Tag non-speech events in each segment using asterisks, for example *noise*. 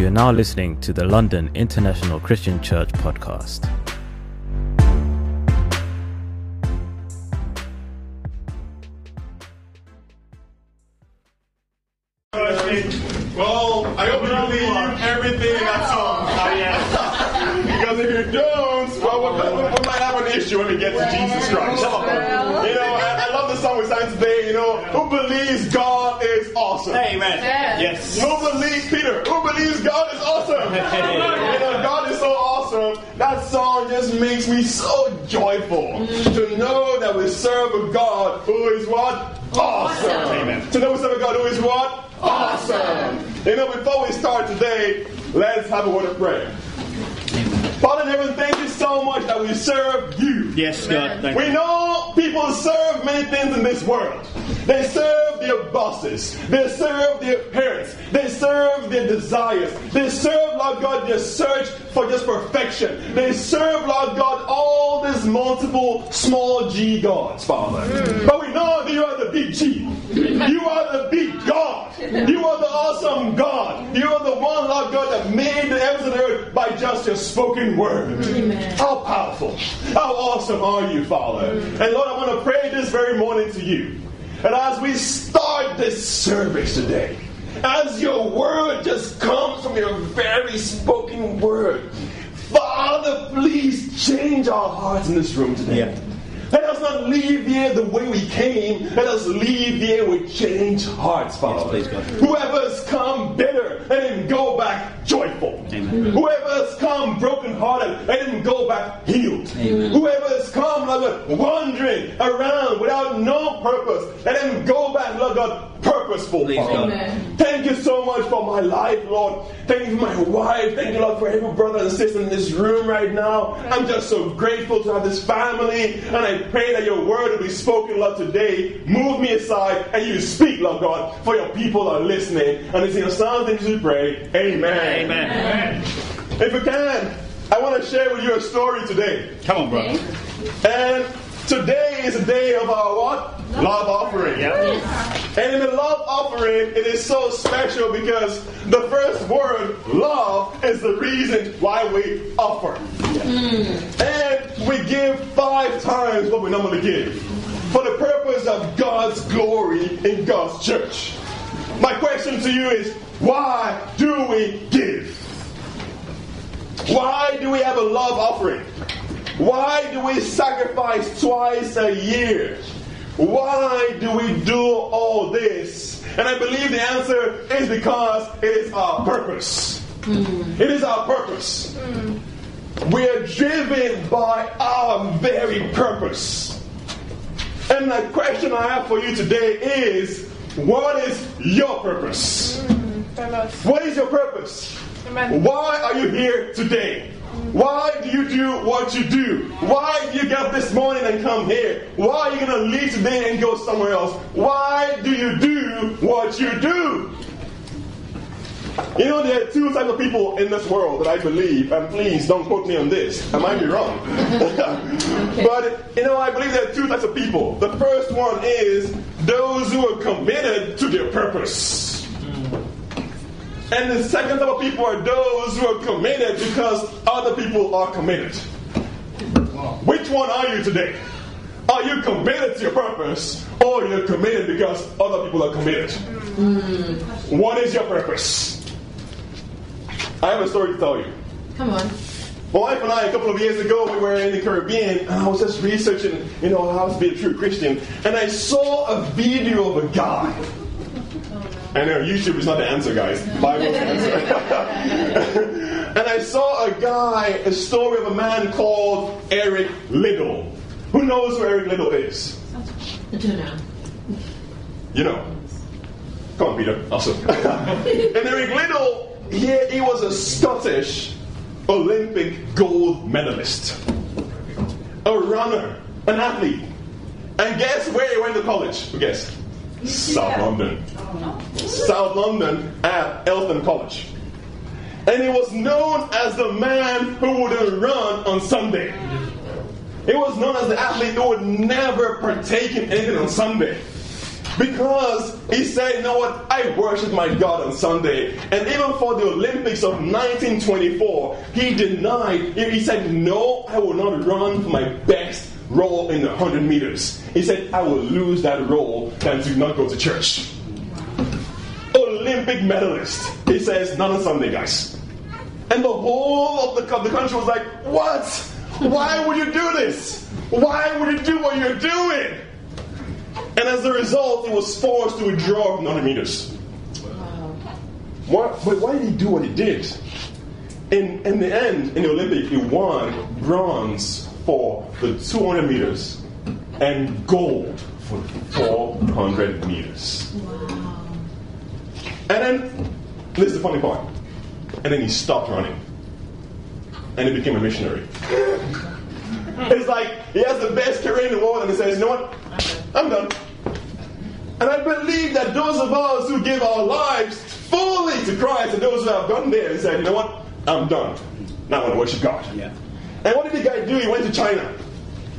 You are now listening to the London International Christian Church podcast. Makes me so joyful to know that we serve a God who is what? Awesome. Amen. To know we serve a God who is what? Awesome. You know, before we start today, let's have a word of prayer. Father in heaven, thank you so much that we serve you. Yes, God. Thank We know people serve many things in this world. They serve their bosses. They serve their parents. They serve their desires. They serve, Lord God, their search for just perfection. They serve, Lord God, all these multiple small g gods, Father. Hmm. But we know that you are the big G. You are the big God. You are the awesome God. You are the one, Lord God, that made the heavens and the earth by just your spoken word. How powerful, how awesome are you, Father? And Lord, I want to pray this very morning to you. And as we start this service today, as your word just comes from your very spoken word, Father, please change our hearts in this room today. Yeah. Let us not leave here the way we came. Let us leave here with changed hearts, Father. please, God. Whoever has come bitter, let him go back joyful. Amen. Whoever has come brokenhearted, let him go back healed. Amen. Whoever has come, Lord God, wandering around without no purpose, let him go back, Lord God, purposeful. Please, Father. Amen. Thank you so much for my life, Lord. Thank you for my wife. Thank you, Lord, for every brother and sister in this room right now. I'm just so grateful to have this family, and I pray that your word will be spoken, Lord, today. Move me aside, and you speak, Lord God, for your people are listening. And it's in your son's name we pray. Amen. Amen. Amen. If you can, I want to share with you a story today. Come on, brother. And today is a day of our what? Love offering. And in the love offering, it is so special because the first word, love, is the reason why we offer. Hmm. And we give five times what we normally give for the purpose of God's glory in God's church. My question to you is why do we give? Why do we have a love offering? Why do we sacrifice twice a year? Why do we do all this? And I believe the answer is because it is our purpose. Hmm. It is our purpose. Hmm. We are driven by our very purpose. And the question I have for you today is what is your purpose? Hmm. What is your purpose? Amen. Why are you here today? Why do you do what you do? Why do you get up this morning and come here? Why are you going to leave today and go somewhere else? Why do you do what you do? You know, there are two types of people in this world that I believe, and please don't quote me on this. I might be wrong. *laughs* but, you know, I believe there are two types of people. The first one is those who are committed to their purpose. And the second type of people are those who are committed because other people are committed. Which one are you today? Are you committed to your purpose or you're committed because other people are committed? Hmm. What is your purpose? I have a story to tell you. Come on. My wife and I, a couple of years ago, we were in the Caribbean, and I was just researching, you know, how to be a true Christian, and I saw a video of a guy. I know YouTube is not the answer, guys. Bible is the answer. and I saw a guy, a story of a man called Eric Liddell. Who knows who Eric Liddell is? I don't know. You know. Come on, Peter. Awesome. *laughs* and Eric Liddell, he, he was a Scottish Olympic gold medalist, a runner, an athlete. And guess where he went to college? Guess. South London. South London at Eltham College. And he was known as the man who wouldn't run on Sunday. He was known as the athlete who would never partake in anything on Sunday. Because he said, you know what, I worship my God on Sunday. And even for the Olympics of 1924, he denied, he said, no, I will not run for my best roll in the 100 meters. He said, I will lose that roll than to not go to church. Olympic medalist. He says, not on Sunday, guys. And the whole of the, the country was like, what? Why would you do this? Why would you do what you're doing? And as a result, he was forced to withdraw from 100 meters. What, but why did he do what he did? In, in the end, in the Olympic, he won bronze for the 200 meters and gold for 400 meters. And then, this is the funny part. And then he stopped running. And he became a missionary. *laughs* it's like he has the best career in the world and he says, you know what? I'm done. And I believe that those of us who give our lives fully to Christ and those who have gone there and said, you know what? I'm done. Now I want to worship God. Yeah. And what did the guy do? He went to China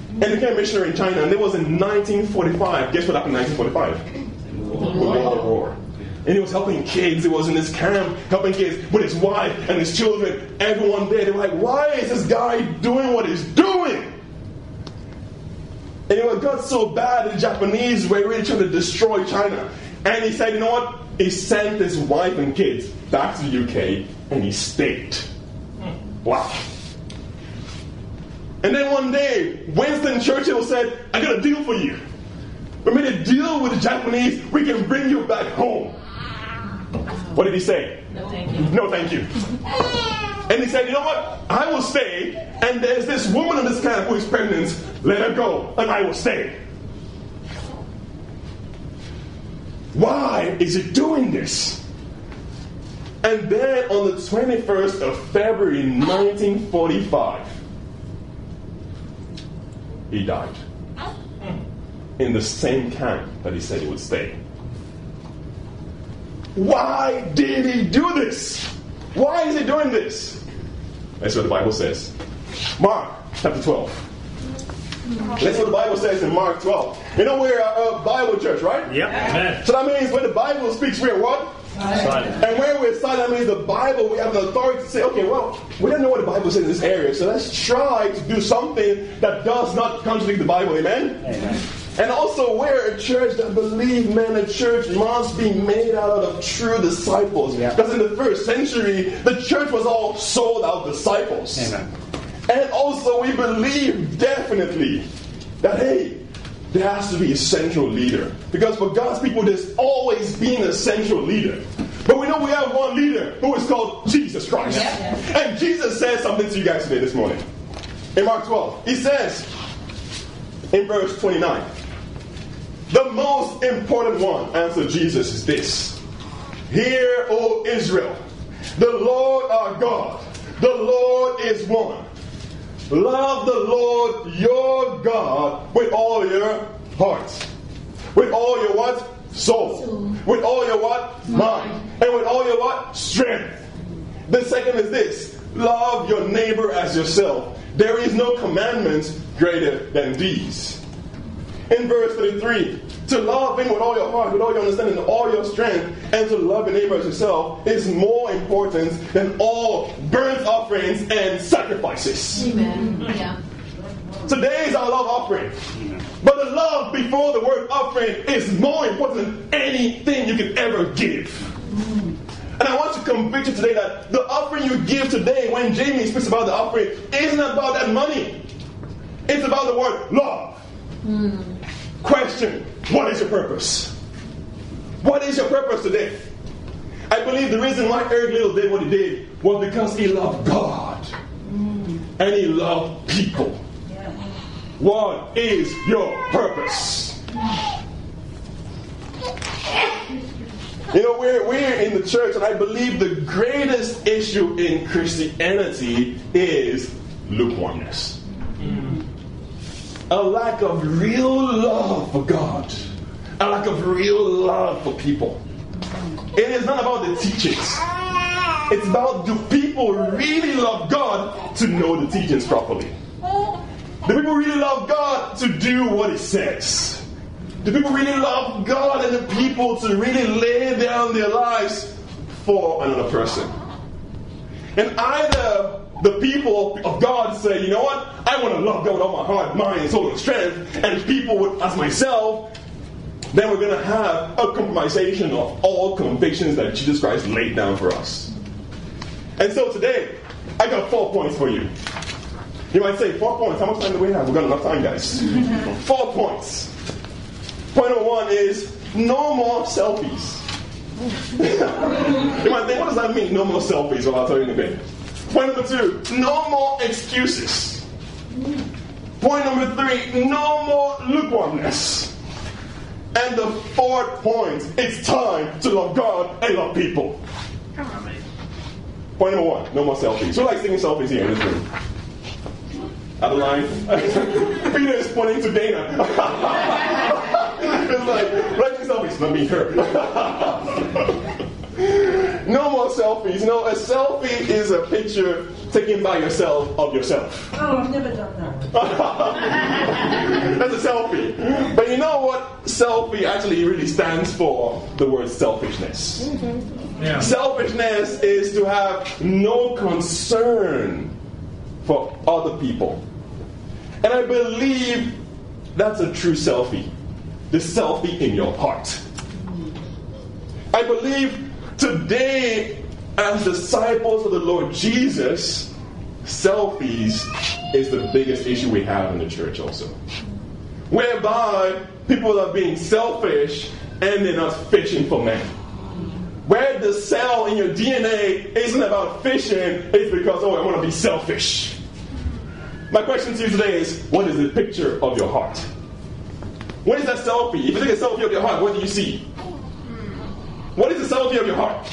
and became a missionary in China. And it was in 1945. Guess what happened in 1945? The World War. And he was helping kids. He was in this camp helping kids with his wife and his children. Everyone there. They were like, why is this guy doing what he's doing? And it got so bad, the Japanese were really trying to destroy China. And he said, you know what? He sent his wife and kids back to the UK and he stayed. Wow. And then one day, Winston Churchill said, I got a deal for you. We made a deal with the Japanese, we can bring you back home. What did he say? No, thank you. No, thank you. And he said, You know what? I will stay, and there's this woman in this camp who is pregnant. Let her go, and I will stay. Why is he doing this? And then on the 21st of February 1945, he died in the same camp that he said he would stay. Why did he do this? Why is he doing this? That's what the Bible says. Mark chapter 12. That's what the Bible says in Mark 12. You know we're a, a Bible church, right? Yep. Amen. So that means when the Bible speaks, we're what? Silent. And where we're silent, that means the Bible, we have the authority to say, okay, well, we don't know what the Bible says in this area, so let's try to do something that does not contradict the Bible. Amen? Amen. And also, we're a church that believe, man, a church must be made out of true disciples. Yeah. Because in the first century, the church was all sold out disciples. Amen. And also, we believe definitely that, hey, there has to be a central leader. Because for God's people, there's always been a central leader. But we know we have one leader who is called Jesus Christ. Yeah. And Jesus says something to you guys today, this morning. In Mark 12, he says in verse 29, the most important one, answered Jesus, is this Hear, O Israel, the Lord our God, the Lord is one. Love the Lord your God with all your heart, with all your what? Soul, with all your what? Mind, and with all your what? Strength. The second is this love your neighbor as yourself. There is no commandment greater than these. In verse 33, to love him with all your heart, with all your understanding, and all your strength, and to love your neighbor as yourself is more important than all burnt offerings and sacrifices. Amen. Yeah. Today is our love offering. But the love before the word offering is more important than anything you can ever give. And I want to convict you today that the offering you give today, when Jamie speaks about the offering, isn't about that money. It's about the word love. Hmm. Question What is your purpose? What is your purpose today? I believe the reason why Eric Liddell did what he did was because he loved God and he loved people. What is your purpose? You know, we're, we're in the church, and I believe the greatest issue in Christianity is lukewarmness. A lack of real love for God, a lack of real love for people. It is not about the teachings. It's about do people really love God to know the teachings properly? Do people really love God to do what He says? Do people really love God and the people to really lay down their lives for another person? And either the people of God say, you know what, I want to love God with all my heart, mind, soul, and strength, and if people with, as myself, then we're going to have a compromisation of all convictions that Jesus Christ laid down for us. And so today, I got four points for you. You might say, four points. How much time do we have? We've got enough time, guys. *laughs* four points. Point number one is no more selfies. *laughs* you might think, what does that mean? No more selfies. Well, I'll tell you in a bit. Point number two, no more excuses. Point number three, no more lukewarmness. And the fourth point, it's time to love God and love people. Come on, man. Point number one, no more selfies. Who likes taking selfies here in this room? Adeline? *laughs* Peter is pointing to Dana. *laughs* it's like, writing selfies, let me her. *laughs* no more selfies. No, a selfie is a picture taken by yourself of yourself. Oh, I've never done that. *laughs* That's a selfie. But you know what selfie actually really stands for? The word selfishness. Mm-hmm. Yeah. Selfishness is to have no concern for other people. And I believe that's a true selfie. The selfie in your heart. I believe today, as disciples of the Lord Jesus, selfies is the biggest issue we have in the church also. Whereby people are being selfish and they're not fishing for men. Where the cell in your DNA isn't about fishing, it's because, oh, I want to be selfish. My question to you today is what is the picture of your heart? What is that selfie? If you take a selfie of your heart, what do you see? What is the selfie of your heart?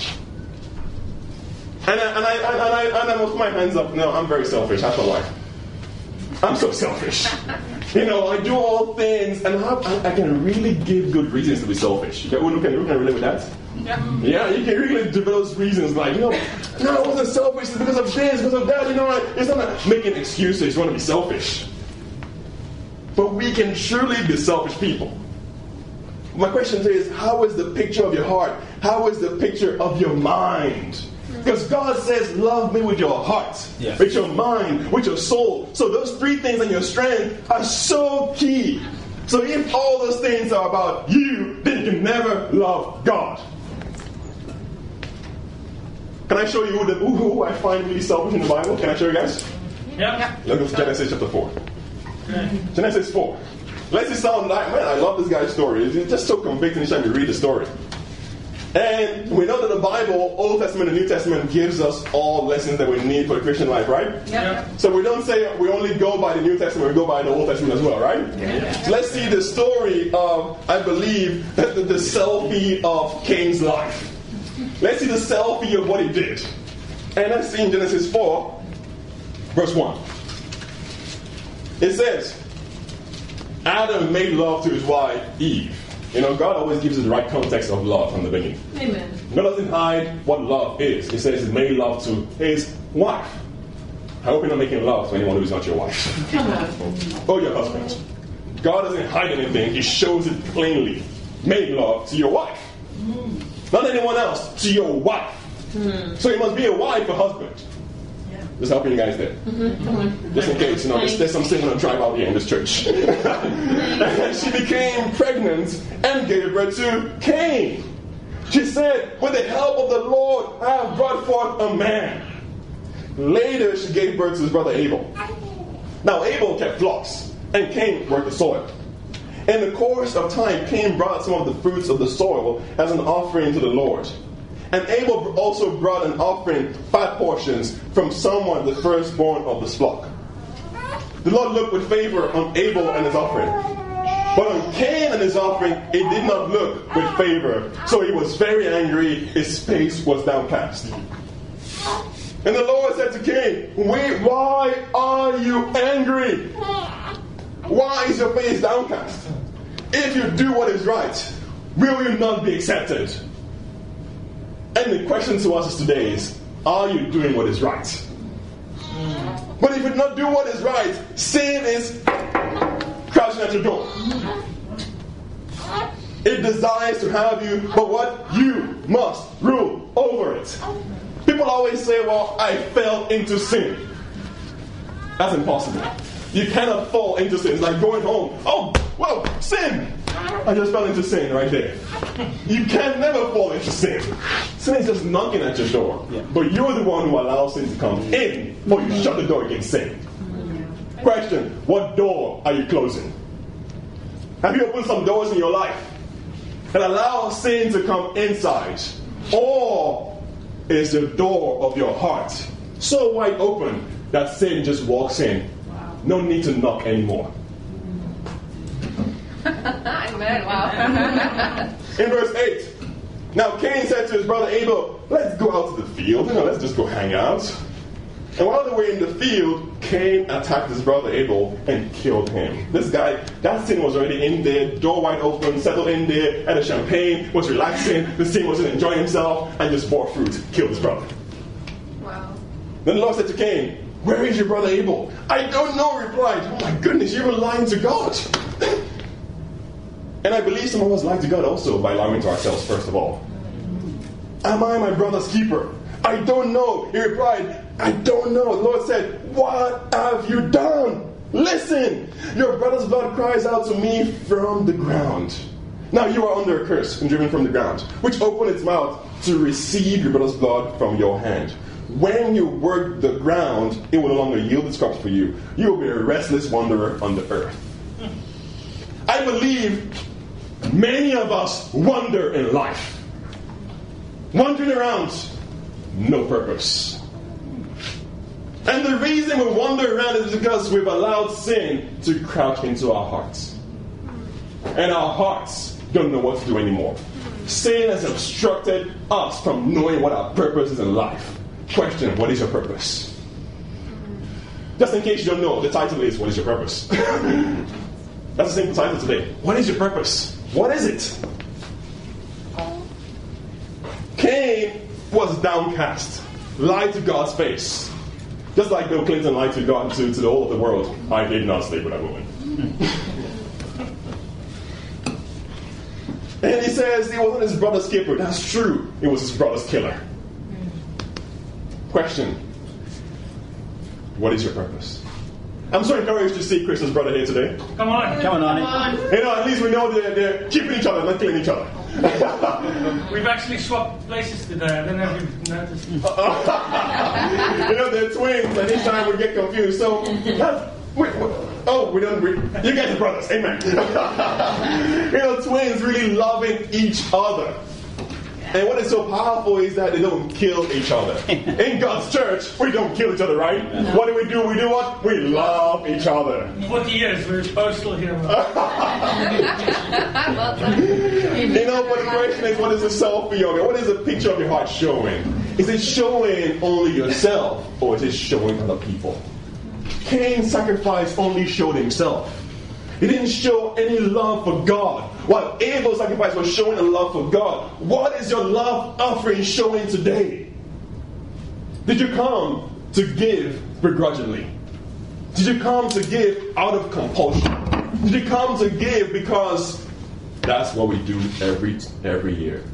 And I, and I, and I, and I must put my hands up. No, I'm very selfish. That's my wife. I'm so selfish. *laughs* You know, I do all things, and I, I, I can really give good reasons to be selfish. You can, who can, who can relate with that? Yeah, you can really develop those reasons like, you know, no, I wasn't selfish it's because of this, because of that, you know, it's not making excuses, you want to be selfish. But we can truly be selfish people. My question today is how is the picture of your heart? How is the picture of your mind? Because God says, Love me with your heart, Yes. with your mind, with your soul. So those three things and your strength are so key. So if all those things are about you, then you can never love God. Can I show you who, the, who, who I find really selfish in the Bible? Can I show you guys? Yeah. Let's go to Genesis chapter 4. Genesis 4. Let's just sound like, man, I love this guy's story. It's just so convicting each time you read the story. And we know that the Bible, Old Testament and New Testament, gives us all lessons that we need for the Christian life, right? Yeah. So we don't say we only go by the New Testament, we go by the Old Testament as well, right? Yeah. Let's see the story of, I believe, the, the selfie of Cain's life. Let's see the selfie of what he did. And let's see in Genesis 4, verse 1. It says, Adam made love to his wife, Eve. You know, God always gives us the right context of love from the beginning. Amen. God doesn't hide what love is. He says he made love to his wife. I hope you're not making love to anyone who's not your wife Come on. *laughs* or your husband. God doesn't hide anything, He shows it plainly. Made love to your wife. Mm. Not anyone else, to your wife. Hmm. So you must be a wife or husband. Just helping you guys there. Mm-hmm. Come on. Just in case, you know, there's, there's some sin gonna drive out here in this church. and *laughs* she became pregnant and gave birth to Cain. She said, With the help of the Lord, I have brought forth a man. Later, she gave birth to his brother Abel. Now, Abel kept flocks, and Cain worked the soil. In the course of time, Cain brought some of the fruits of the soil as an offering to the Lord. And Abel also brought an offering, five portions, from someone, the firstborn of the flock. The Lord looked with favor on Abel and his offering. But on Cain and his offering, it did not look with favor. So he was very angry, his face was downcast. And the Lord said to Cain, why are you angry? Why is your face downcast? If you do what is right, will you not be accepted? And the question to us today is Are you doing what is right? But if you do not do what is right, sin is crouching at your door. It desires to have you, but what? You must rule over it. People always say, well, I fell into sin. That's impossible. You cannot fall into sin. It's like going home. Oh, whoa, sin. I just fell into sin right there. You can never fall into sin. Sin is just knocking at your door. But you're the one who allows sin to come in, or you shut the door against sin. Question What door are you closing? Have you opened some doors in your life and allow sin to come inside? Or is the door of your heart so wide open that sin just walks in? No need to knock anymore. Amen. Wow. *laughs* In verse 8, now Cain said to his brother Abel, Let's go out to the field. You know, let's just go hang out. And while they were in the field, Cain attacked his brother Abel and killed him. This guy, that sin was already in there, door wide open, settled in there, had a champagne, was relaxing, the sin wasn't enjoying himself, and just bore fruit, killed his brother. wow. Then the Lord said to Cain, Where is your brother Abel? I don't know, replied. Oh my goodness, you were lying to God. *laughs* and I believe some of us lie to God also by lying to ourselves, first of all. Am I my brother's keeper? I don't know. He replied, I don't know. The Lord said, What have you done? Listen, your brother's blood cries out to me from the ground. Now you are under a curse and driven from the ground, which opened its mouth to receive your brother's blood from your hand. When you work the ground, it will no longer yield its crops for you. You will be a restless wanderer on the earth. I believe many of us wander in life wandering around, no purpose. And the reason we wander around is because we've allowed sin to crouch into our hearts. And our hearts don't know what to do anymore. Sin has obstructed us from knowing what our purpose is in life. Question What is your purpose? Just in case you don't know, the title is What is your purpose? *laughs* That's the simple title today. What is your purpose? What is it? Cain was downcast, lied to God's face. Just like Bill Clinton lied to God to, to the whole of the world. I did not sleep with a woman. *laughs* and he says it wasn't his brother's keeper. That's true. It was his brother's killer. Question What is your purpose? I'm so encouraged to see Chris's brother here today. Come on. Come on, Arnie. on. You know, at least we know they're, they're keeping each other, not killing each other. *laughs* We've actually swapped places today. I don't know if you've noticed. *laughs* you know, they're twins, and each time we get confused. So, that's, wait, oh, we don't. We, you guys are brothers, amen. *laughs* you know, twins really loving each other. And what is so powerful is that they don't kill each other. *laughs* In God's church, we don't kill each other, right? What do we do? We do what? We love each other. 40 years, we're postal here. *laughs* well done. You know, but the question is, what is a selfie of it? What is a picture of your heart showing? Is it showing only yourself, or is it showing other people? Cain's sacrifice only showed himself. He didn't show any love for God. While Abel's sacrifice was showing a love for God. What is your love offering showing today? Did you come to give begrudgingly? Did you come to give out of compulsion? Did you come to give because that's what we do every every year,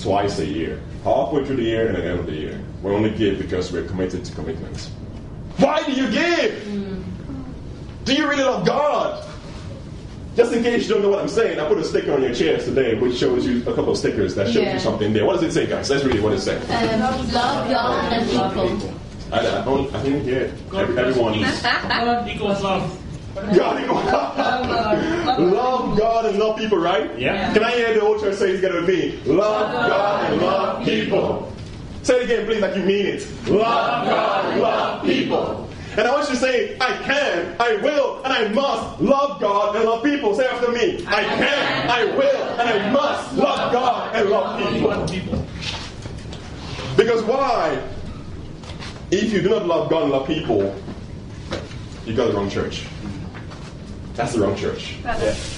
twice a year, halfway through the year and at the end of the year? We only give because we're committed to commitments. Why do you give? Hmm. Do you really love God? Just in case you don't know what I'm saying, I put a sticker on your chairs today which shows you a couple of stickers that shows Yeah. you something there. What does it say, guys? Let's read it. What does it say? Um, love God and love people. I, I, don't, I didn't hear it. Every- Everyone. God equals love. *laughs* God, equals *laughs* love God and love people, right? Yeah. Can I hear the old church say it together with me? Love God and love people. Say it again, please, like you mean it. Love God and love people. And I want you to say, I can, I will, and I must love God and love people. Say after me. I can, I will, and I must love God and love people. Because why? If you do not love God and love people, you got the wrong church. That's the wrong church.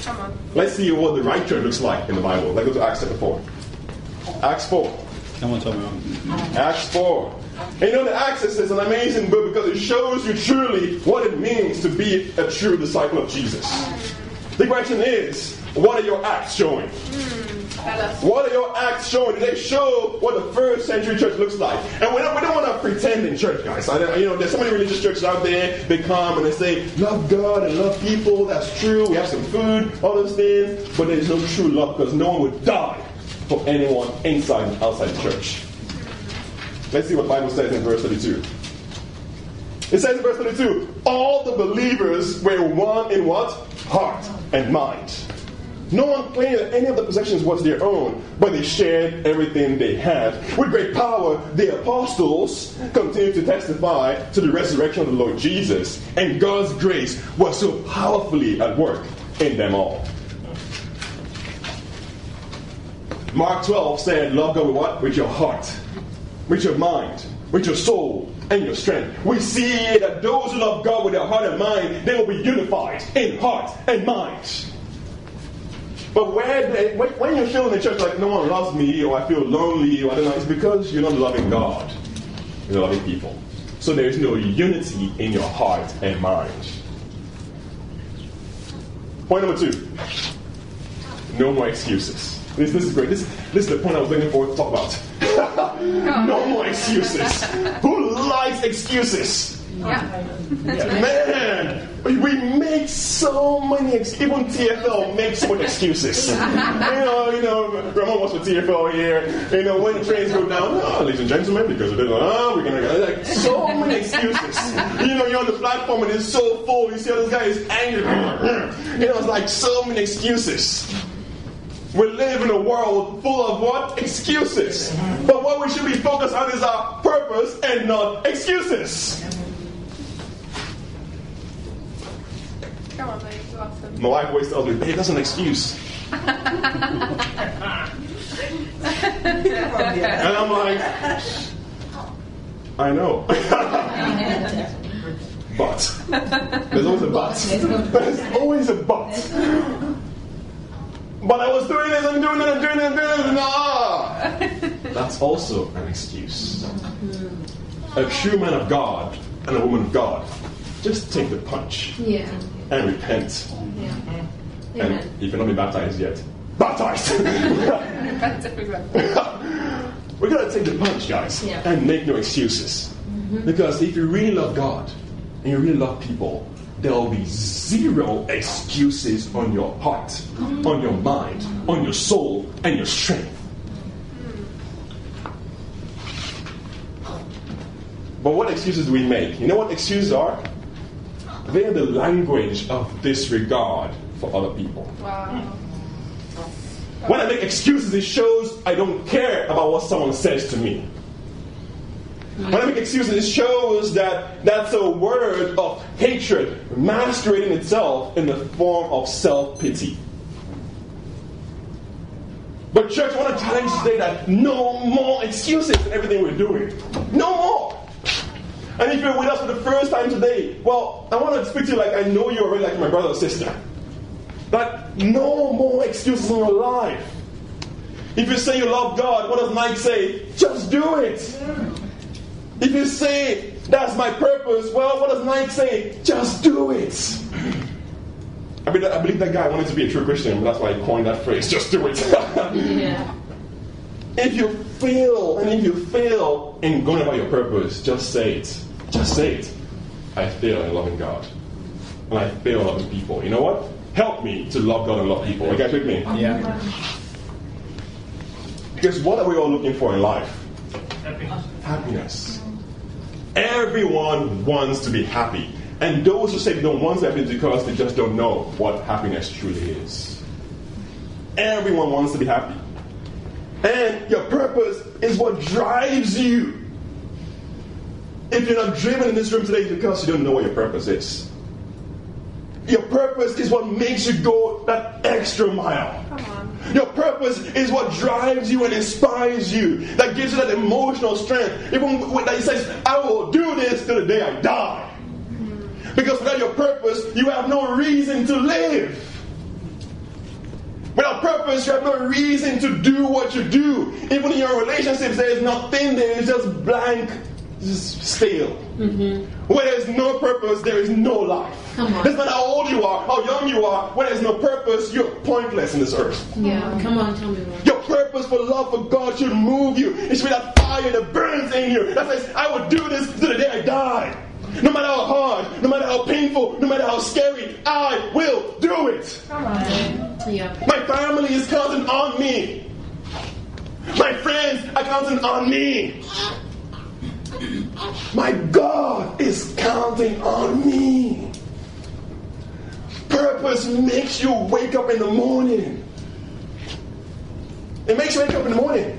Come on. Let's see what the right church looks like in the Bible. Let's go to Acts chapter 4. Acts 4. Come on, Tommy. Acts 4. And you know, the Acts is an amazing book because it shows you truly what it means to be a true disciple of Jesus. The question is what are your acts showing? What are your acts showing? Do they show what the first century church looks like? And we don't, we don't want to pretend in church, guys. I, you know, there's so many religious churches out there. They come and they say, love God and love people. That's true. We have some food, all those things. But there's no true love because no one would die for anyone inside and outside the church. Let's see what the Bible says in verse 32. It says in verse 32, all the believers were one in what? Heart and mind. No one claimed that any of the possessions was their own, but they shared everything they had. With great power, the apostles continued to testify to the resurrection of the Lord Jesus, and God's grace was so powerfully at work in them all. Mark 12 said, Love God with what? With your heart, with your mind, with your soul, and your strength. We see that those who love God with their heart and mind, they will be unified in heart and mind. But where they, when, when you feel in the church like no one loves me, or I feel lonely, or I don't know, it's because you're not loving God. You're loving people. So there is no unity in your heart and mind. Point number two. No more excuses. This, this is great. This, this is the point I was looking for to talk about. *laughs* no more excuses. Who likes excuses? Yeah. Man, we make so many excuses. Even TFL makes so much excuses. *laughs* you know, you know, Ramon was for TFL here. You know, when trains go down, oh, ladies and gentlemen, because of this, oh, we're gonna go. Like, so many excuses. You know, you're on the platform and it's so full. You see how this guy is angry. You know, it's like so many excuses. We live in a world full of what? Excuses. But what we should be focused on is our purpose and not excuses. Come on, babe. You awesome. My wife always tells me, babe, that's an excuse. *laughs* and I'm like, I know. *laughs* but. There's always a but. *laughs* There's always a but. But I was doing this and doing it and doing it and doing it and ah. *laughs* That's also an excuse. A true man of God and a woman of God just take the punch Yeah. and repent. Yeah. And Amen. if you're not been baptized yet, baptized. That's *laughs* everywhere. we gotta take the punch, guys, Yeah. and make no excuses. Because if you really love God and you really love people, there will be zero excuses on your heart, mm. on your mind, on your soul, and your strength. But what excuses do we make? You know what excuses are? They're the language of disregard for other people. Wow. When I make excuses, it shows I don't care about what someone says to me. Make excuses, it shows that that's a word of hatred masquerading itself in the form of self pity. But, church, I want to challenge you today that no more excuses in everything we're doing. No more. And if you're with us for the first time today, well, I want to speak to you like I know you already, like my brother or sister. That no more excuses in your life. If you say you love God, what does Nike say? Just do it. If you say that's my purpose, well, what does Nike say? Just do it. I mean, I believe that guy wanted to be a true Christian, but that's why he coined that phrase. Just do it. Yeah. *laughs* if you fail, and if you fail in going about your purpose, just say it. Just say it. I fail in loving God, and I fail in loving people. You know what? Help me to love God and love people. You guys with me? Yeah. Because what are we all looking for in life? Happiness. Happiness. Everyone wants to be happy. And those who say they don't want to happiness because they just don't know what happiness truly is. Everyone wants to be happy. And your purpose is what drives you. If you're not driven in this room today, it's because you don't know what your purpose is. Your purpose is what makes you go that extra mile. Your purpose is what drives you and inspires you, that gives you that emotional strength. Even when that says, I will do this till the day I die. Mm-hmm. Because without your purpose, you have no reason to live. Without purpose, you have no reason to do what you do. Even in your relationships, there is nothing there, it's just blank just stale. Mm-hmm. Where there's no purpose, there is no life. Come on. Doesn't how old you are, how young you are, where there's no purpose, you're pointless in this earth. Yeah. Come on, tell me more. Your purpose for love for God should move you. It should be that fire that burns in you. That says, I will do this to the day I die. No matter how hard, no matter how painful, no matter how scary, I will do it. Yeah. My family is counting on me. My friends are counting on me. My God is counting on me. Purpose makes you wake up in the morning. It makes you wake up in the morning.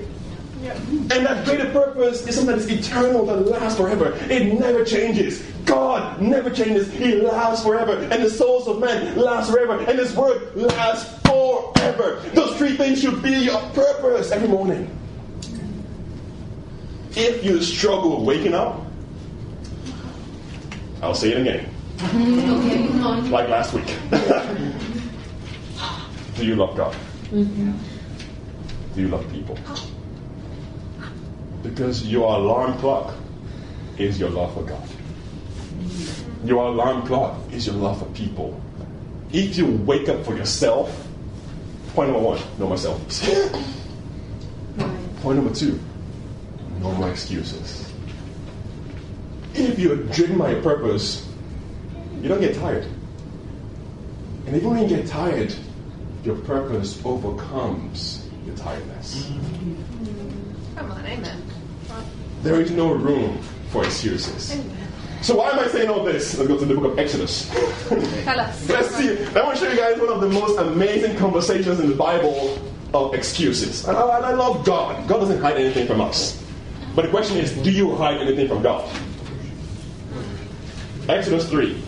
And that greater purpose is something that is eternal, that lasts forever. It never changes. God never changes. He lasts forever. And the souls of men last forever. And His word lasts forever. Those three things should be your purpose every morning. If you struggle with waking up, I'll say it again, like last week. *laughs* Do you love God? Do you love people? Because your alarm clock is your love for God. Your alarm clock is your love for people. If you wake up for yourself, point number one, know myself. *laughs* point number two, no more excuses. If you're driven by your purpose, you don't get tired. And even when you get tired, your purpose overcomes your tiredness. Come on, amen. There is no room for excuses. So why am I saying all this? Let's go to the book of Exodus. Tell us. *laughs* Let's see. I want to show you guys one of the most amazing conversations in the Bible of excuses. And I, and I love God. God doesn't hide anything from us. But the question is, do you hide anything from God? Exodus 3.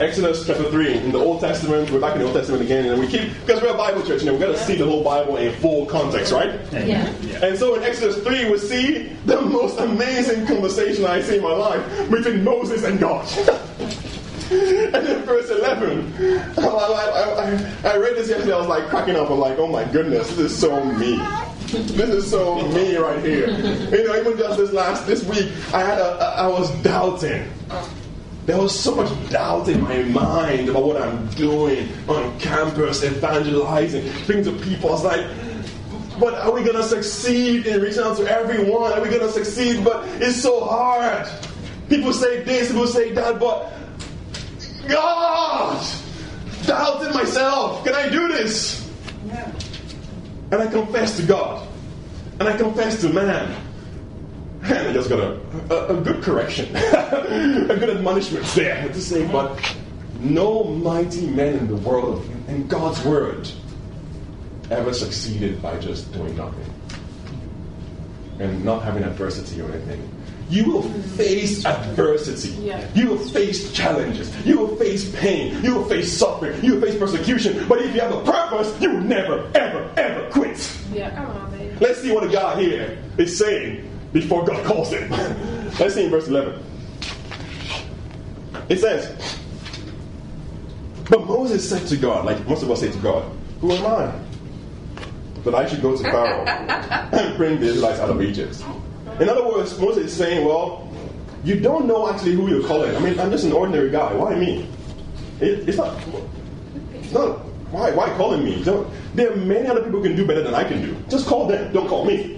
Exodus chapter 3 in the Old Testament. We're back in the Old Testament again, and we keep because we're a Bible church, and we've got to see the whole Bible in full context, right? Yeah. And so in Exodus 3, we see the most amazing conversation I see in my life between Moses and God. *laughs* and in verse 11, I, I, I, I read this yesterday, I was like cracking up. I'm like, oh my goodness, this is so me. *laughs* This is so me right here. You know, even just this last, this week, I had a, I was doubting. There was so much doubt in my mind about what I'm doing on campus, evangelizing, speaking to people. I was like, but are we to succeed in reaching out to everyone? Are we to succeed? But it's so hard. People say this, people say that, but God, doubting myself. Can I do this? And I confess to God. And I confess to man. And I just got a, a, a good correction, *laughs* a good admonishment there to say, but no mighty man in the world, in God's word, ever succeeded by just doing nothing and not having adversity or anything. You will face adversity. Yeah. You will face challenges. You will face pain. You will face suffering. You will face persecution. But if you have a purpose, you will never, ever, ever quit. Yeah, come on, baby. Let's see what the guy here is saying before God calls him. *laughs* Let's see in verse 11. It says, But Moses said to God, like most of us say to God, Who am I? That I should go to Pharaoh *laughs* and bring the Israelites out of Egypt. In other words, Moses is saying, Well, you don't know actually who you're calling. I mean, I'm just an ordinary guy. Why me? It, it's not. It's not. Why? Why calling me? Don't, there are many other people who can do better than I can do. Just call them. Don't call me.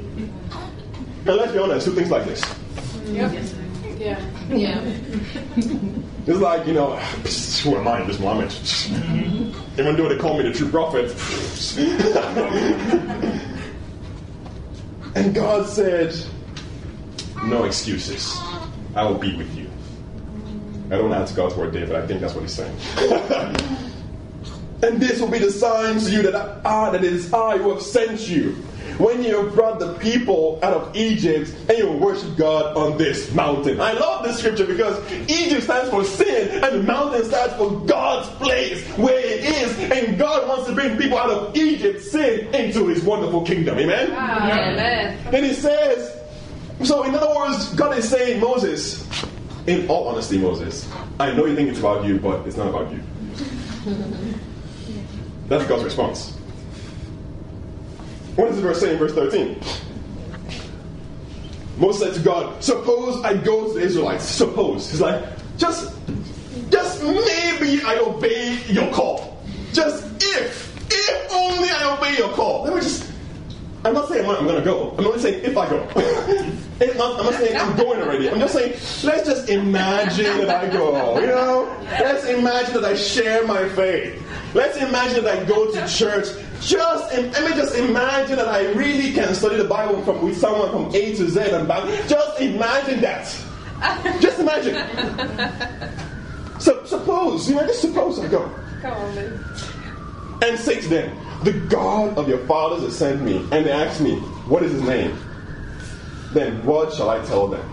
And let's be honest, do things like this. Yep. Yeah. Yeah. *laughs* It's like, you know, *sighs* who am I in this moment? *laughs* Even though they call me the true prophet. *laughs* and God said, No excuses. I will be with you. I don't add to God's word there, but I think that's what he's saying. and this will be the sign to you that I, that it is I who have sent you. When you have brought the people out of Egypt and you worship God on this mountain. I love this scripture because Egypt stands for sin and the mountain stands for God's place where it is. And God wants to bring people out of Egypt, sin, into his wonderful kingdom. Amen? Amen. Then he says, so in other words, God is saying, Moses, in all honesty, Moses, I know you think it's about you, but it's not about you. *laughs* That's God's response. What does the verse say in verse 13? Moses said to God, Suppose I go to the Israelites. Suppose. He's like, Just, just maybe I obey your call. Just if, if only I obey your call. Let me just, I'm not saying I'm going to go. I'm only saying if I go. *laughs* Not, I'm not saying I'm going already. I'm just saying, let's just imagine that I go. You know? Let's imagine that I share my faith. Let's imagine that I go to church. Just let me just imagine that I really can study the Bible from with someone from A to Z and back. Just imagine that. Just imagine. *laughs* So suppose, you know, just suppose I go Come on, babe. And say to them, The God of your fathers has sent me. And they ask me, What is his name? Then what shall I tell them?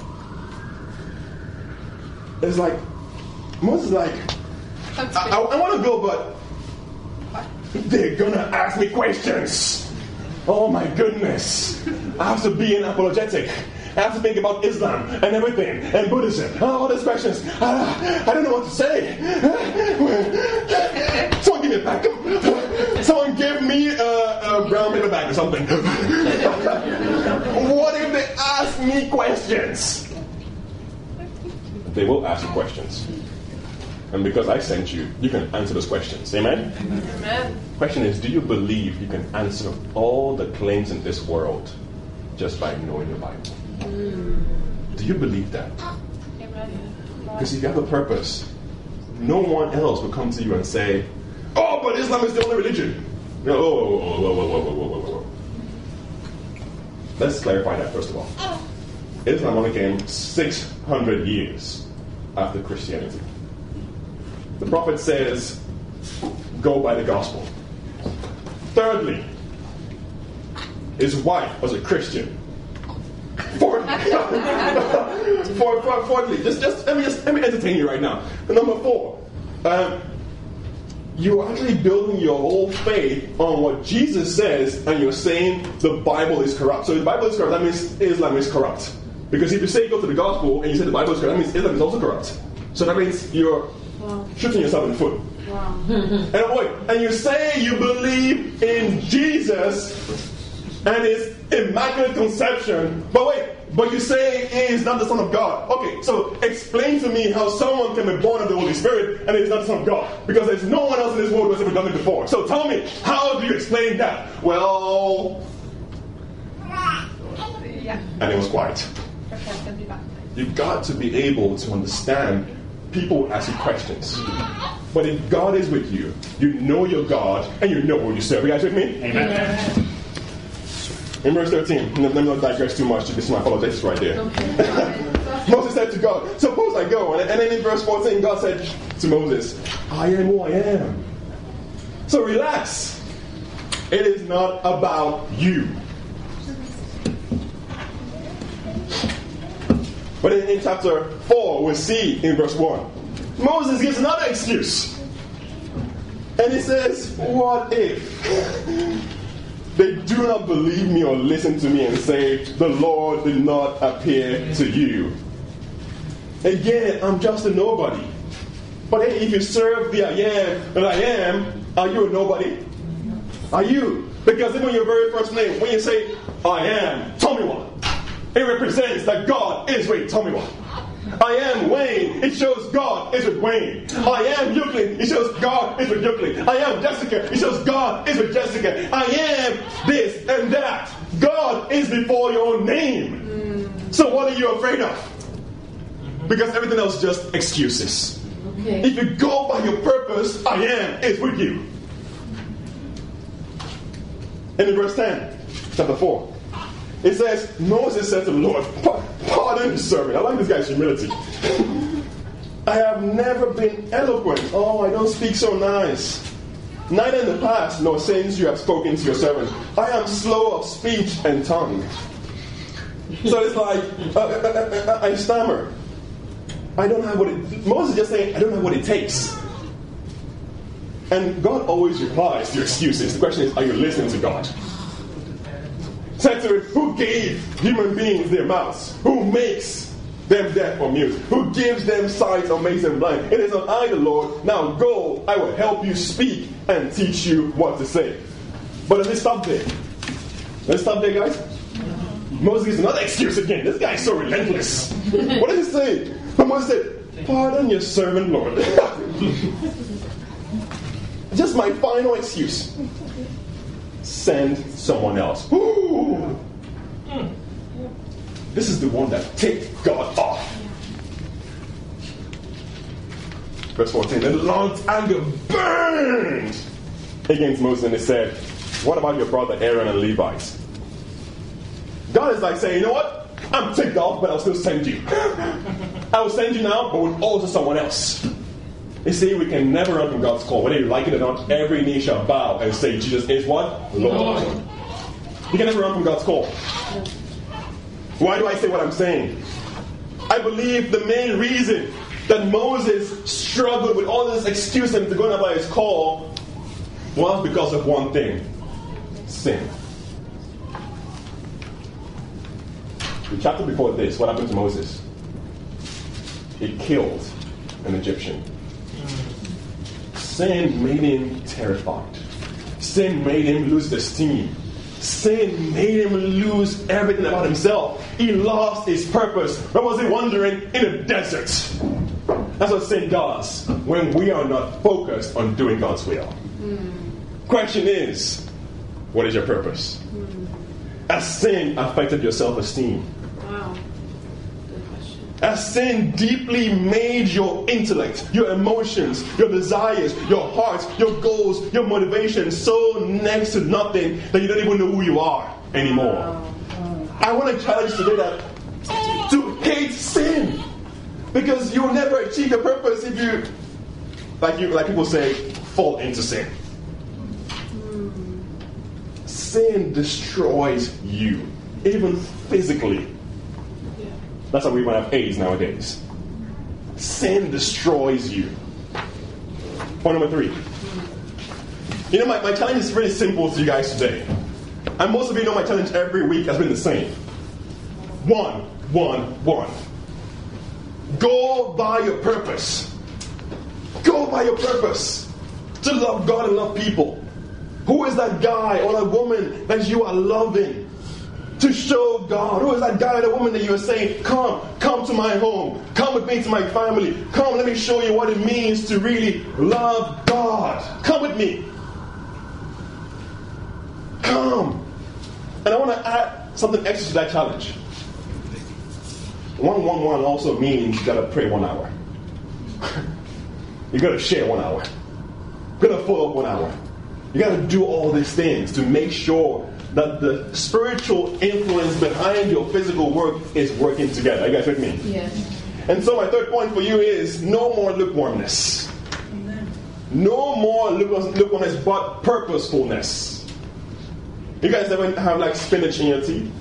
It's like, Moses is like, I, I, I want to go, but they're gonna ask me questions. Oh my goodness. I have to be an apologetic. I have to think about Islam and everything and Buddhism. Oh, all these questions. Ah, I don't know what to say. *laughs* Someone give me a bag. *laughs* Someone give me a, a brown paper bag or something. *laughs* what if they ask me questions? They will ask you questions. And because I sent you, you can answer those questions. Amen? Amen. Question is, do you believe you can answer all the claims in this world just by knowing the Bible? Mm. Do you believe that? Because if you have a purpose, no one else will come to you and say, "Oh, but Islam is the only religion." No, whoa, whoa, whoa, whoa, whoa, whoa, whoa, whoa. Let's clarify that first of all. Islam only came 600 years after Christianity. The Prophet says, "Go by the gospel." Thirdly, his wife was a Christian. Fourthly, *laughs* for, for, fourthly, just, just let me just let me entertain you right now. Number four, um, you're actually building your whole faith on what Jesus says, and you're saying the Bible is corrupt. So if the Bible is corrupt, that means Islam is corrupt. Because if you say go to the gospel and you say the Bible is corrupt, that means Islam is also corrupt. So that means you're shooting yourself in the foot. And wait, and you say you believe in Jesus and his immaculate conception, but wait, but you say he is not the Son of God. Okay, so explain to me how someone can be born of the Holy Spirit and is not the Son of God. Because there's no one else in this world who has ever done it before. So tell me, how do you explain that? Well, Yeah. and it was quiet. You've got to be able to understand people ask you questions. But if God is with you, you know your God and you know who you serve. You guys with me? Amen. In verse 13, let me not digress too much. This is my apologetics right there. *laughs* Moses said to God, Suppose I go. And then in verse 14, God said to Moses, I am who I am. So relax. It is not about you. But in, in chapter 4, we see in verse 1, Moses gives another excuse. And he says, What if? They do not believe me or listen to me and say, The Lord did not appear to you. Again, I'm just a nobody. But hey, if you serve the I am that I am, are you a nobody? Are you? Because even your very first name, when you say, I am, tell me what. It represents that God is with. Tell me what. I am Wayne. It shows God is with Wayne. I am Euclid. It shows God is with Euclid. I am Jessica. It shows God is with Jessica. I am this and that. God is before your name. Hmm. So what are you afraid of? Because everything else is just excuses. Okay. If you go by your purpose, I am is with you. And in verse 10, chapter 4, it says, Moses said to the Lord, Pardon the servant. I like this guy's humility. I have never been eloquent. Oh, I don't speak so nice. Neither in the past nor since you have spoken to your servant. I am slow of speech and tongue. So it's like, uh, uh, uh, uh, I stammer. I don't have what it. Moses just saying, I don't have what it takes. And God always replies to your excuses. The question is, are you listening to God? Who gave human beings their mouths? Who makes them deaf or mute? Who gives them sight or makes them blind? It is not I, the Lord. Now go, I will help you speak and teach you what to say. But let's stop there. Let's stop there, guys. Moses gives another excuse again. This guy is so relentless. what does he say? But Moses said, Pardon your servant, Lord. *laughs* Just my final excuse. Send someone else. Ooh. This is the one that take God off. Verse 14. Then the Lord's anger burned against Moses and he said, What about your brother Aaron and Levites? God is like saying, You know what? I'm ticked off, but I'll still send you. *laughs* I will send you now, but with also someone else. You see, we can never run from God's call. Whether you like it or not, every knee shall bow and say, Jesus is what? Lord. You can never run from God's call. Why do I say what I'm saying? I believe the main reason that Moses struggled with all this excuse and to go about his call was because of one thing sin. The chapter before this, what happened to Moses? He killed an Egyptian. Sin made him terrified. Sin made him lose esteem. Sin made him lose everything about himself. He lost his purpose. Where was he wandering? In a desert. That's what sin does when we are not focused on doing God's will. Question is, what is your purpose? Hmm. Has sin affected your self esteem? Has sin deeply made your intellect, your emotions, your desires, your heart, your goals, your motivations so next to nothing that you don't even know who you are anymore? I want to challenge today that to hate sin because you will never achieve your purpose if you, like you, like people say, fall into sin. Sin destroys you, even physically. That's why we might have AIDS nowadays. Sin destroys you. Point number three. You know, my, my challenge is really simple to you guys today. And most of you know my challenge every week has been the same. One, one, one. Go by your purpose. Go by your purpose. To love God and love people. Who is that guy or that woman that you are loving? To show God. Who is that guy that woman that you are saying, Come, come to my home. Come with me to my family. Come, let me show you what it means to really love God. Come with me. Come. And I want to add something extra to that challenge. 111 also means you gotta pray one hour. *laughs* you gotta share one hour. You gotta follow up one hour. You gotta do all these things to make sure that the spiritual influence behind your physical work is working together. Are you guys with me? Yes. And so my third point for you is no more lukewarmness. Amen. No more lukewarmness, but purposefulness. You guys ever have like spinach in your tea?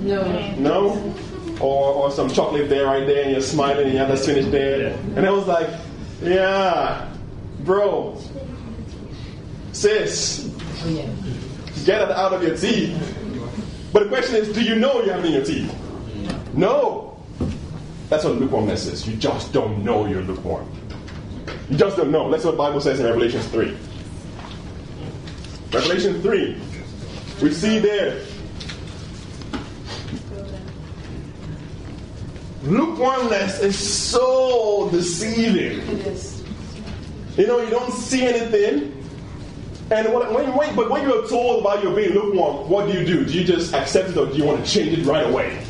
No. No? Or, or some chocolate there, right there, and you're smiling and you have that spinach there. And I was like, yeah, bro, sis, Oh, yeah. Get it out of your teeth. But the question is, do you know you have it in your teeth? No. That's what lukewarmness is. You just don't know you're lukewarm. You just don't know. That's what the Bible says in Revelation 3. Revelation 3. We see there lukewarmness is so deceiving. It is. You know, you don't see anything. And when, when, when, but when you're told about your being lukewarm, what do you do? Do you just accept it or do you want to change it right away?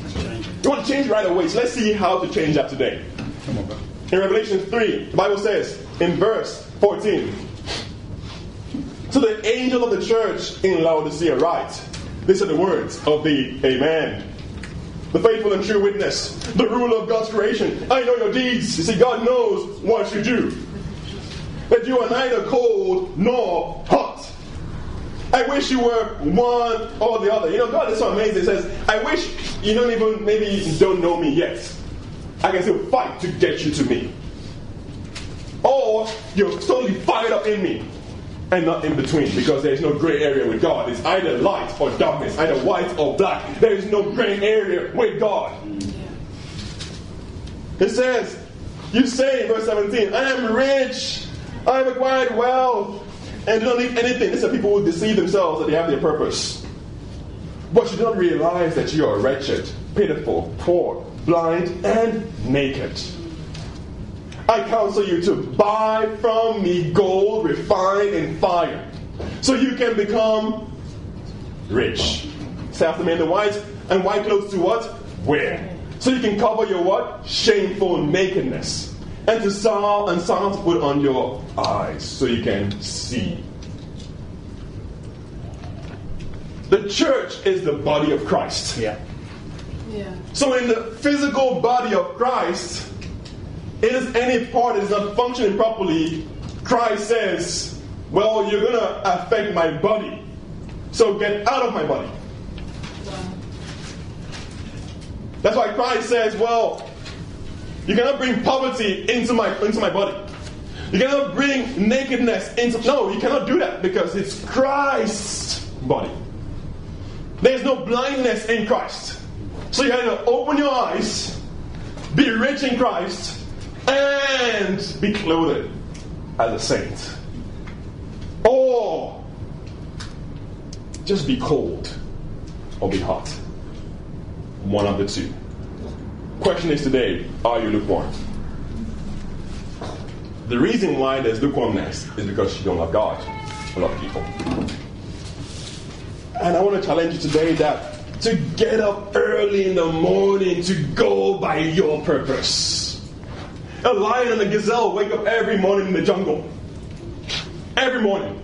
You want to change it right away. So let's see how to change that today. In Revelation 3, the Bible says in verse 14 To the angel of the church in Laodicea, write These are the words of the Amen. The faithful and true witness, the ruler of God's creation. I know your deeds. You see, God knows what you do that you are neither cold nor hot. I wish you were one or the other. You know, God is so amazing. He says, I wish you don't even, maybe you don't know me yet. I can still fight to get you to me. Or you're totally fired up in me and not in between because there is no gray area with God. It's either light or darkness, either white or black. There is no gray area with God. It says, you say in verse 17, I am rich, I have acquired wealth, and do not need anything. These are people who deceive themselves that they have their purpose. but you don't realize that you are wretched, pitiful, poor, blind, and naked. I counsel you to buy from me gold refined in fire, so you can become rich. Say after me, and the white and white clothes to what? Wear. So you can cover your what? Shameful nakedness. And to salve and salve to put on your eyes, so you can see. The church is the body of Christ. Yeah. Yeah. So in the physical body of Christ, is any part that is not functioning properly, Christ says, Well, you're going to affect my body. So get out of my body. That's why Christ says, Well, you cannot bring poverty into my, into my body. You cannot bring nakedness into. No, you cannot do that because it's Christ's body. There's no blindness in Christ. So you have to open your eyes, be rich in Christ, and be clothed as a saint. Or just be cold or be hot. One of the two. Question is today, are you lukewarm? The reason why there's lukewarmness is because you don't love God. A lot of people. And I want to challenge you today that to get up early in the morning to go by your purpose. A lion and a gazelle wake up every morning in the jungle. Every morning.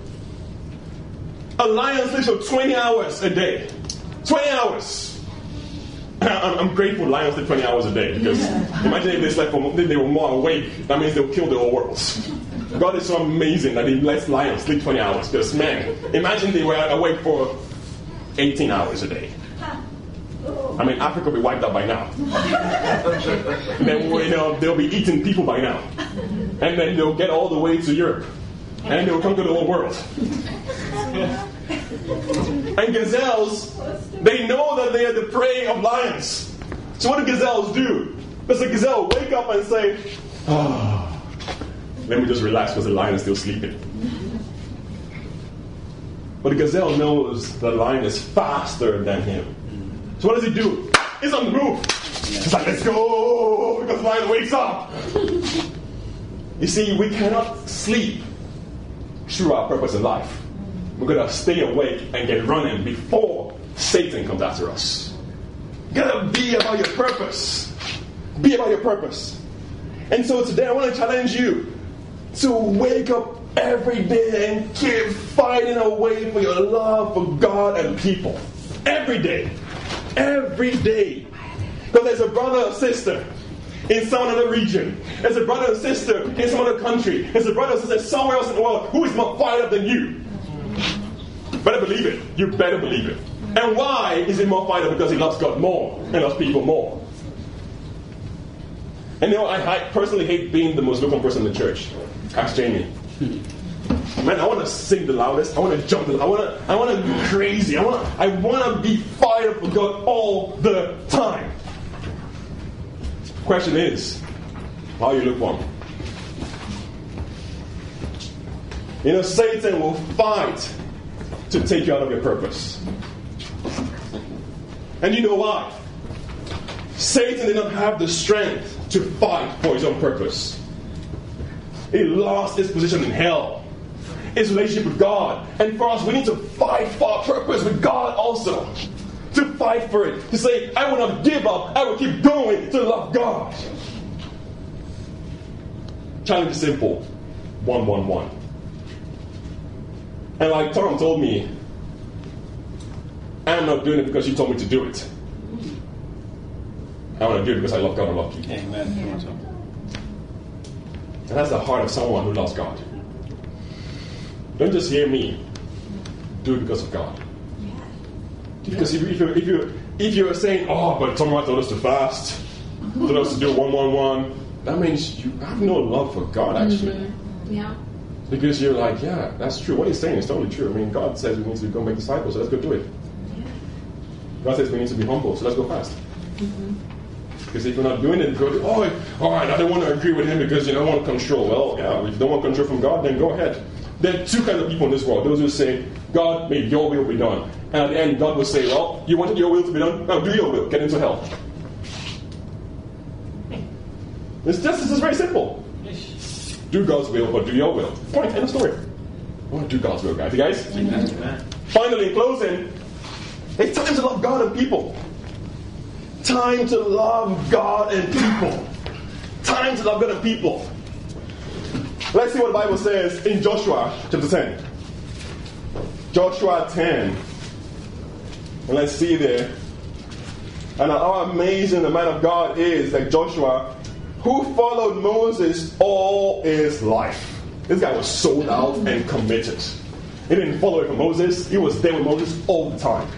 A lion sleeps for 20 hours a day. 20 hours. *clears throat* I'm, I'm grateful lions sleep 20 hours a day because imagine if they slept for if they were more awake, that means they'll kill the whole world. God is so amazing that He lets lions sleep 20 hours. Because man, imagine they were awake for 18 hours a day. I mean, Africa will be wiped out by now. and *laughs* then you know, they'll be eating people by now. And then they'll get all the way to Europe. And they'll conquer the whole world. and gazelles, they know that they are the prey of lions. So what do gazelles do? A gazelle wake up and say, oh, let me just relax because the lion is still sleeping? But the gazelle knows the lion is faster than him. So what does he do? He's on the move. He's like, let's go, because the lion wakes up. You see, we cannot sleep through our purpose in life. We're going to stay awake and get running before Satan comes after us. You gotta be about your purpose. Be about your purpose. And so today I want to challenge you to wake up every day and keep fighting away for your love for God and people. Every day. Every day. Because there's a brother or sister in some other region. There's a brother or sister in some other country. There's a brother or sister somewhere else in the world who is more fired up than you. Better believe it. You better believe it. And why is he more fired up? Because he loves God more and loves people more. And you know, I, I personally hate being the most vocal person in the church. Ask Jamie. Man, I want to sing the loudest. I want to jump. The, I want to. I want to be crazy. I want. I want to be fired up for God all the time. Question is, how you look lukewarm? You know, Satan will fight to take you out of your purpose. And you know why? Satan did not have the strength to fight for his own purpose. He lost his position in hell, his relationship with God. And for us, we need to fight for our purpose with God also. To fight for it. To say, I will not give up. I will keep going to love God. Challenge is simple. One, one, one. And like Tom told me, I'm not doing it because you told me to do it. I want to do it because I love God and love people. Amen. And that's the heart of someone who loves God. Don't just hear me. Do it because of God. Because if, if, you, if, you, if you're saying, oh, but someone told us to fast, *laughs* told us to do one, one, one, that means you have no love for God, mm-hmm. actually. Yeah. Because you're like, yeah, that's true. What he's saying is totally true. I mean, God says we need to go make disciples, so let's go do it. God says we need to be humble, so let's go fast. Mm-hmm. Because if you're not doing it, go, oh, all right, I don't want to agree with him because you don't want control. Well, yeah, if you don't want control from God, then go ahead. There are two kinds of people in this world. Those who say, God, may your will be done. And at the end, God will say, Well, you wanted your will to be done? Now do your will. Get into hell. This justice is very simple. Do God's will, but do your will. Point, end of story. I want to do God's will, guys. You guys? Finally, in closing, it's time to love God and people. Time to love God and people. Time to love God and people. Let's see what the Bible says in Joshua chapter 10. Joshua 10. And let's see there. And how amazing the man of God is that Joshua, who followed Moses all his life. This guy was sold out and committed. He didn't follow from Moses, he was there with Moses all the time.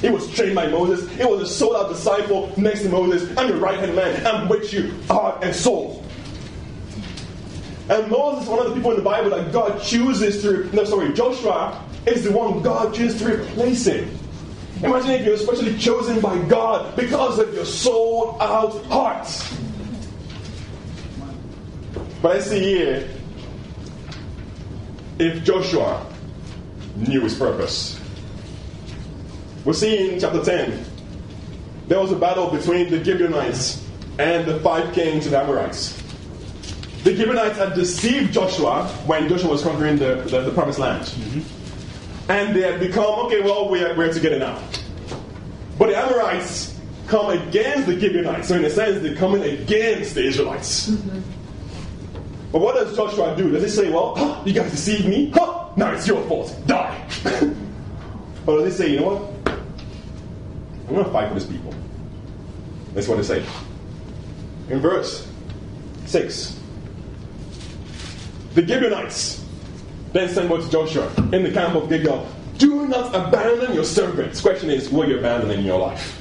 He was trained by Moses. He was a sold out disciple next to Moses. I'm your right hand man. I'm with you, heart and soul. And Moses is one of the people in the Bible that God chooses to. No, sorry, Joshua is the one God chooses to replace him. Imagine if you're especially chosen by God because of your sold out heart. But let's see here if Joshua knew his purpose. We see in chapter 10, there was a battle between the Gibeonites and the five kings of Amorites. The Gibeonites had deceived Joshua when Joshua was conquering the, the, the promised land. Mm-hmm. And they had become, okay, well, we're, we're together now. But the Amorites come against the Gibeonites. So, in a sense, they're coming against the Israelites. But what does Joshua do? Does he say, well, huh, you guys deceived me? Huh, now it's your fault. Die. *laughs* or does he say, you know what? I'm going to fight for these people. That's what they say. In verse 6, the Gibeonites then send word to Joshua in the camp of Gilgal Do not abandon your servants. Question is, will you abandon in your life?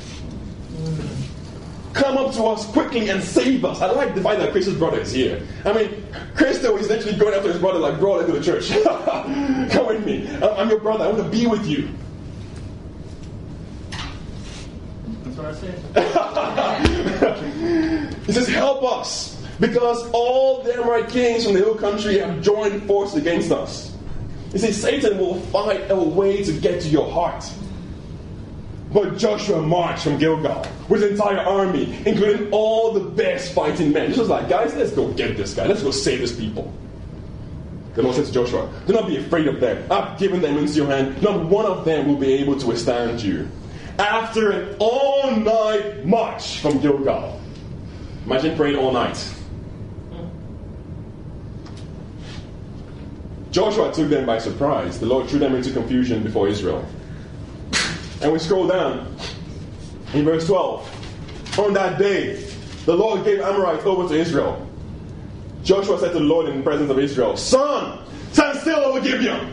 Come up to us quickly and save us. I like the fact that Chris's brother is here. I mean, Christo is literally going after his brother like, bro, let's go to church. *laughs* Come with me. I'm I'm your brother. I want to be with you. That's what I said. *laughs* He says, Help us, because all the Amorite kings from the hill country have joined forces against us. You see, Satan will find a way to get to your heart. But Joshua marched from Gilgal with his entire army, including all the best fighting men. He was like, Guys, let's go get this guy. Let's go save this people. The Lord said to Joshua, Do not be afraid of them. I've given them into your hand. Not one of them will be able to withstand you. After an all night march from Gilgal, imagine praying all night. Joshua took them by surprise. The Lord threw them into confusion before Israel. And we scroll down in verse 12. On that day, the Lord gave Amorites over to Israel. Joshua said to the Lord in the presence of Israel, Sun, stand still over Gibeon,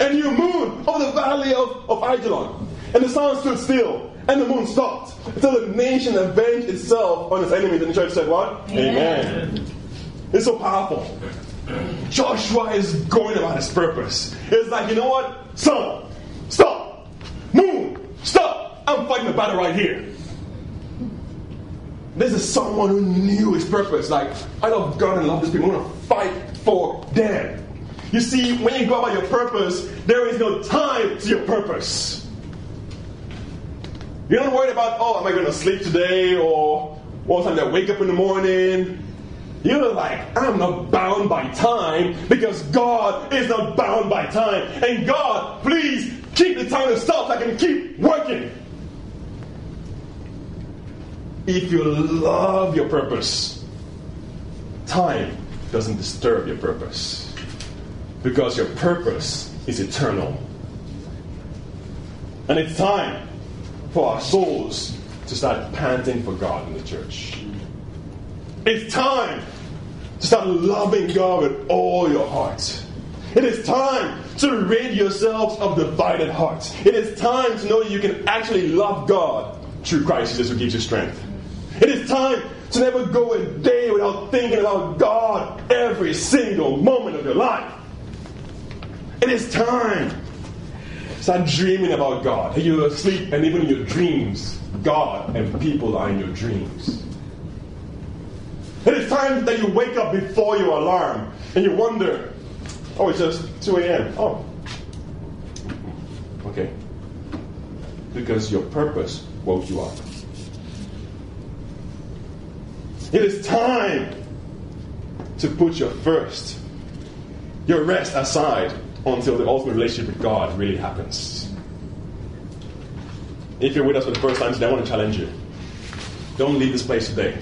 and you moon over the valley of, of Ajalon. And the sun stood still, and the moon stopped, until the nation avenged itself on its enemies. And the church said, What? Amen. It's so powerful. Joshua is going about his purpose. It's like, you know what? Sun, stop. Moon, stop. I'm fighting the battle right here. This is someone who knew his purpose. Like, I love God and love this people. I'm going to fight for them. You see, when you go about your purpose, there is no time to your purpose. You're not worried about, oh, am I going to sleep today? Or what time do I wake up in the morning? You're like, I'm not bound by time because God is not bound by time. And God, please keep the time to stop so I can keep working. If you love your purpose, time doesn't disturb your purpose because your purpose is eternal. And it's time for our souls to start panting for God in the church. It's time start loving God with all your heart. It is time to rid yourselves of divided hearts. It is time to know that you can actually love God through Christ Jesus who gives you strength. It is time to never go a day without thinking about God every single moment of your life. It is time to start dreaming about God. You're asleep, and even in your dreams, God and people are in your dreams. It is time that you wake up before your alarm and you wonder, oh, it's just 2 a.m. Oh, okay. because your purpose woke you up. It is time to put your first, your rest aside until the ultimate relationship with God really happens. If you're with us for the first time today, I want to challenge you. Don't leave this place today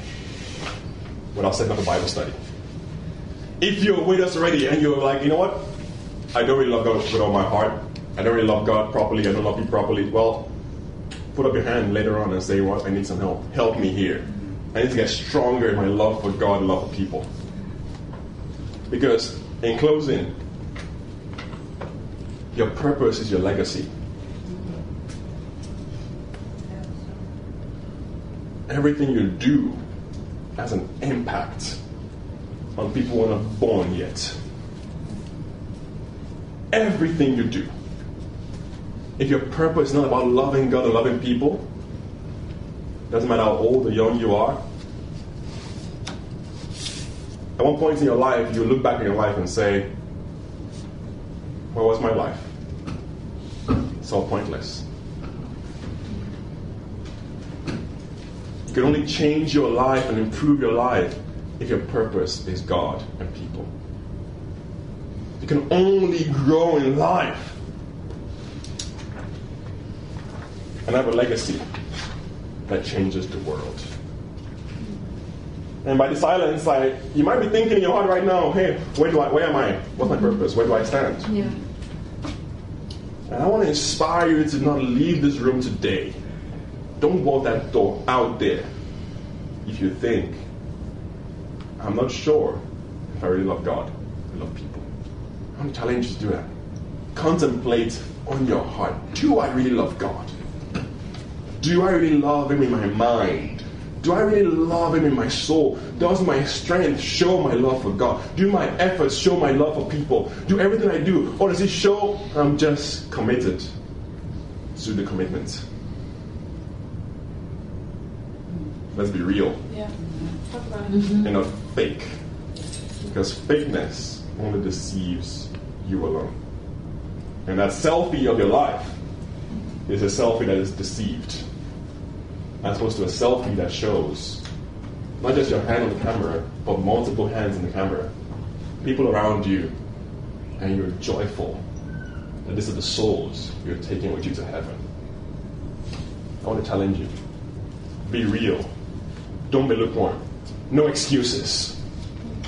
without setting up a Bible study. If you're with us already and you're like, you know what? I don't really love God with all my heart. I don't really love God properly. I don't love you properly. Well, put up your hand later on and say, what? I need some help. Help me here. I need to get stronger in my love for God and love for people. Because, in closing, your purpose is your legacy. Everything you do has an impact on people who are not born yet. Everything you do. If your purpose is not about loving God and loving people, doesn't matter how old or young you are. At one point in your life, you look back in your life and say, Where was my life? It's all pointless. Can only change your life and improve your life if your purpose is God and people. You can only grow in life and have a legacy that changes the world. And by the silence, like you might be thinking in your heart right now, hey, where do I where am I? What's my purpose? Where do I stand? Yeah. And I want to inspire you to not leave this room today. Don't walk that door out there if you think, I'm not sure if I really love God I love people. I want to challenge to do that. Contemplate on your heart do I really love God? Do I really love Him in my mind? Do I really love Him in my soul? Does my strength show my love for God? Do my efforts show my love for people? Do everything I do, or does it show I'm just committed to the commitment? Let's be real Yeah. Talk about it. Mm-hmm. and not fake. Because fakeness only deceives you alone. And that selfie of your life is a selfie that is deceived. As opposed to a selfie that shows not just your hand on the camera, but multiple hands in the camera. People around you, and you're joyful that this is the souls you're taking with you to heaven. I want to challenge you. Be real. Don't be lukewarm. No excuses.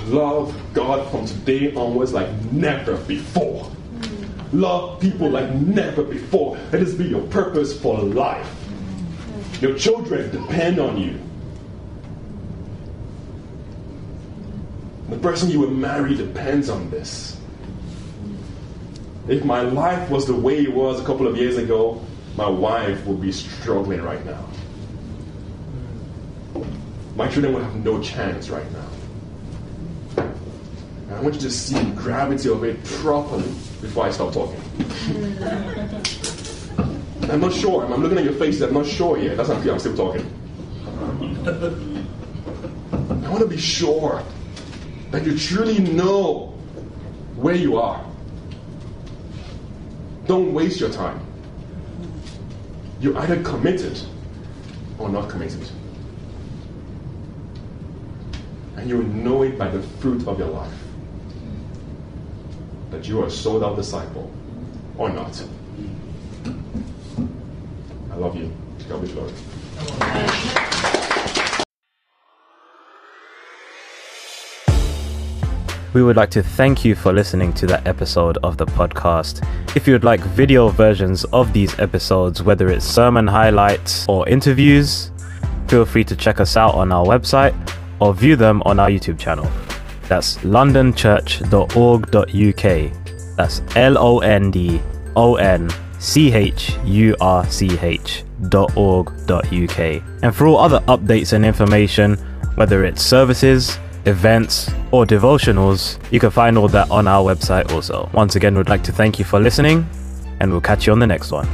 Love God from today onwards like never before. Love people like never before. Let this be your purpose for life. Your children depend on you. The person you will marry depends on this. If my life was the way it was a couple of years ago, my wife would be struggling right now. My children would have no chance right now. And I want you to see the gravity of it properly before I stop talking. *laughs* I'm not sure. I'm looking at your faces. I'm not sure yet. That's not clear. I'm still talking. I want to be sure that you truly know where you are. Don't waste your time. You're either committed or not committed. And you will know it by the fruit of your life that you are a sold out disciple or not. I love you. God be glory. We would like to thank you for listening to that episode of the podcast. If you would like video versions of these episodes, whether it's sermon highlights or interviews, feel free to check us out on our website or view them on our YouTube channel. That's londonchurch.org.uk. That's L O N D O N C H U R C H dot org dot uk. And for all other updates and information, whether it's services, events, or devotionals, you can find all that on our website also. Once again, we'd like to thank you for listening, and we'll catch you on the next one.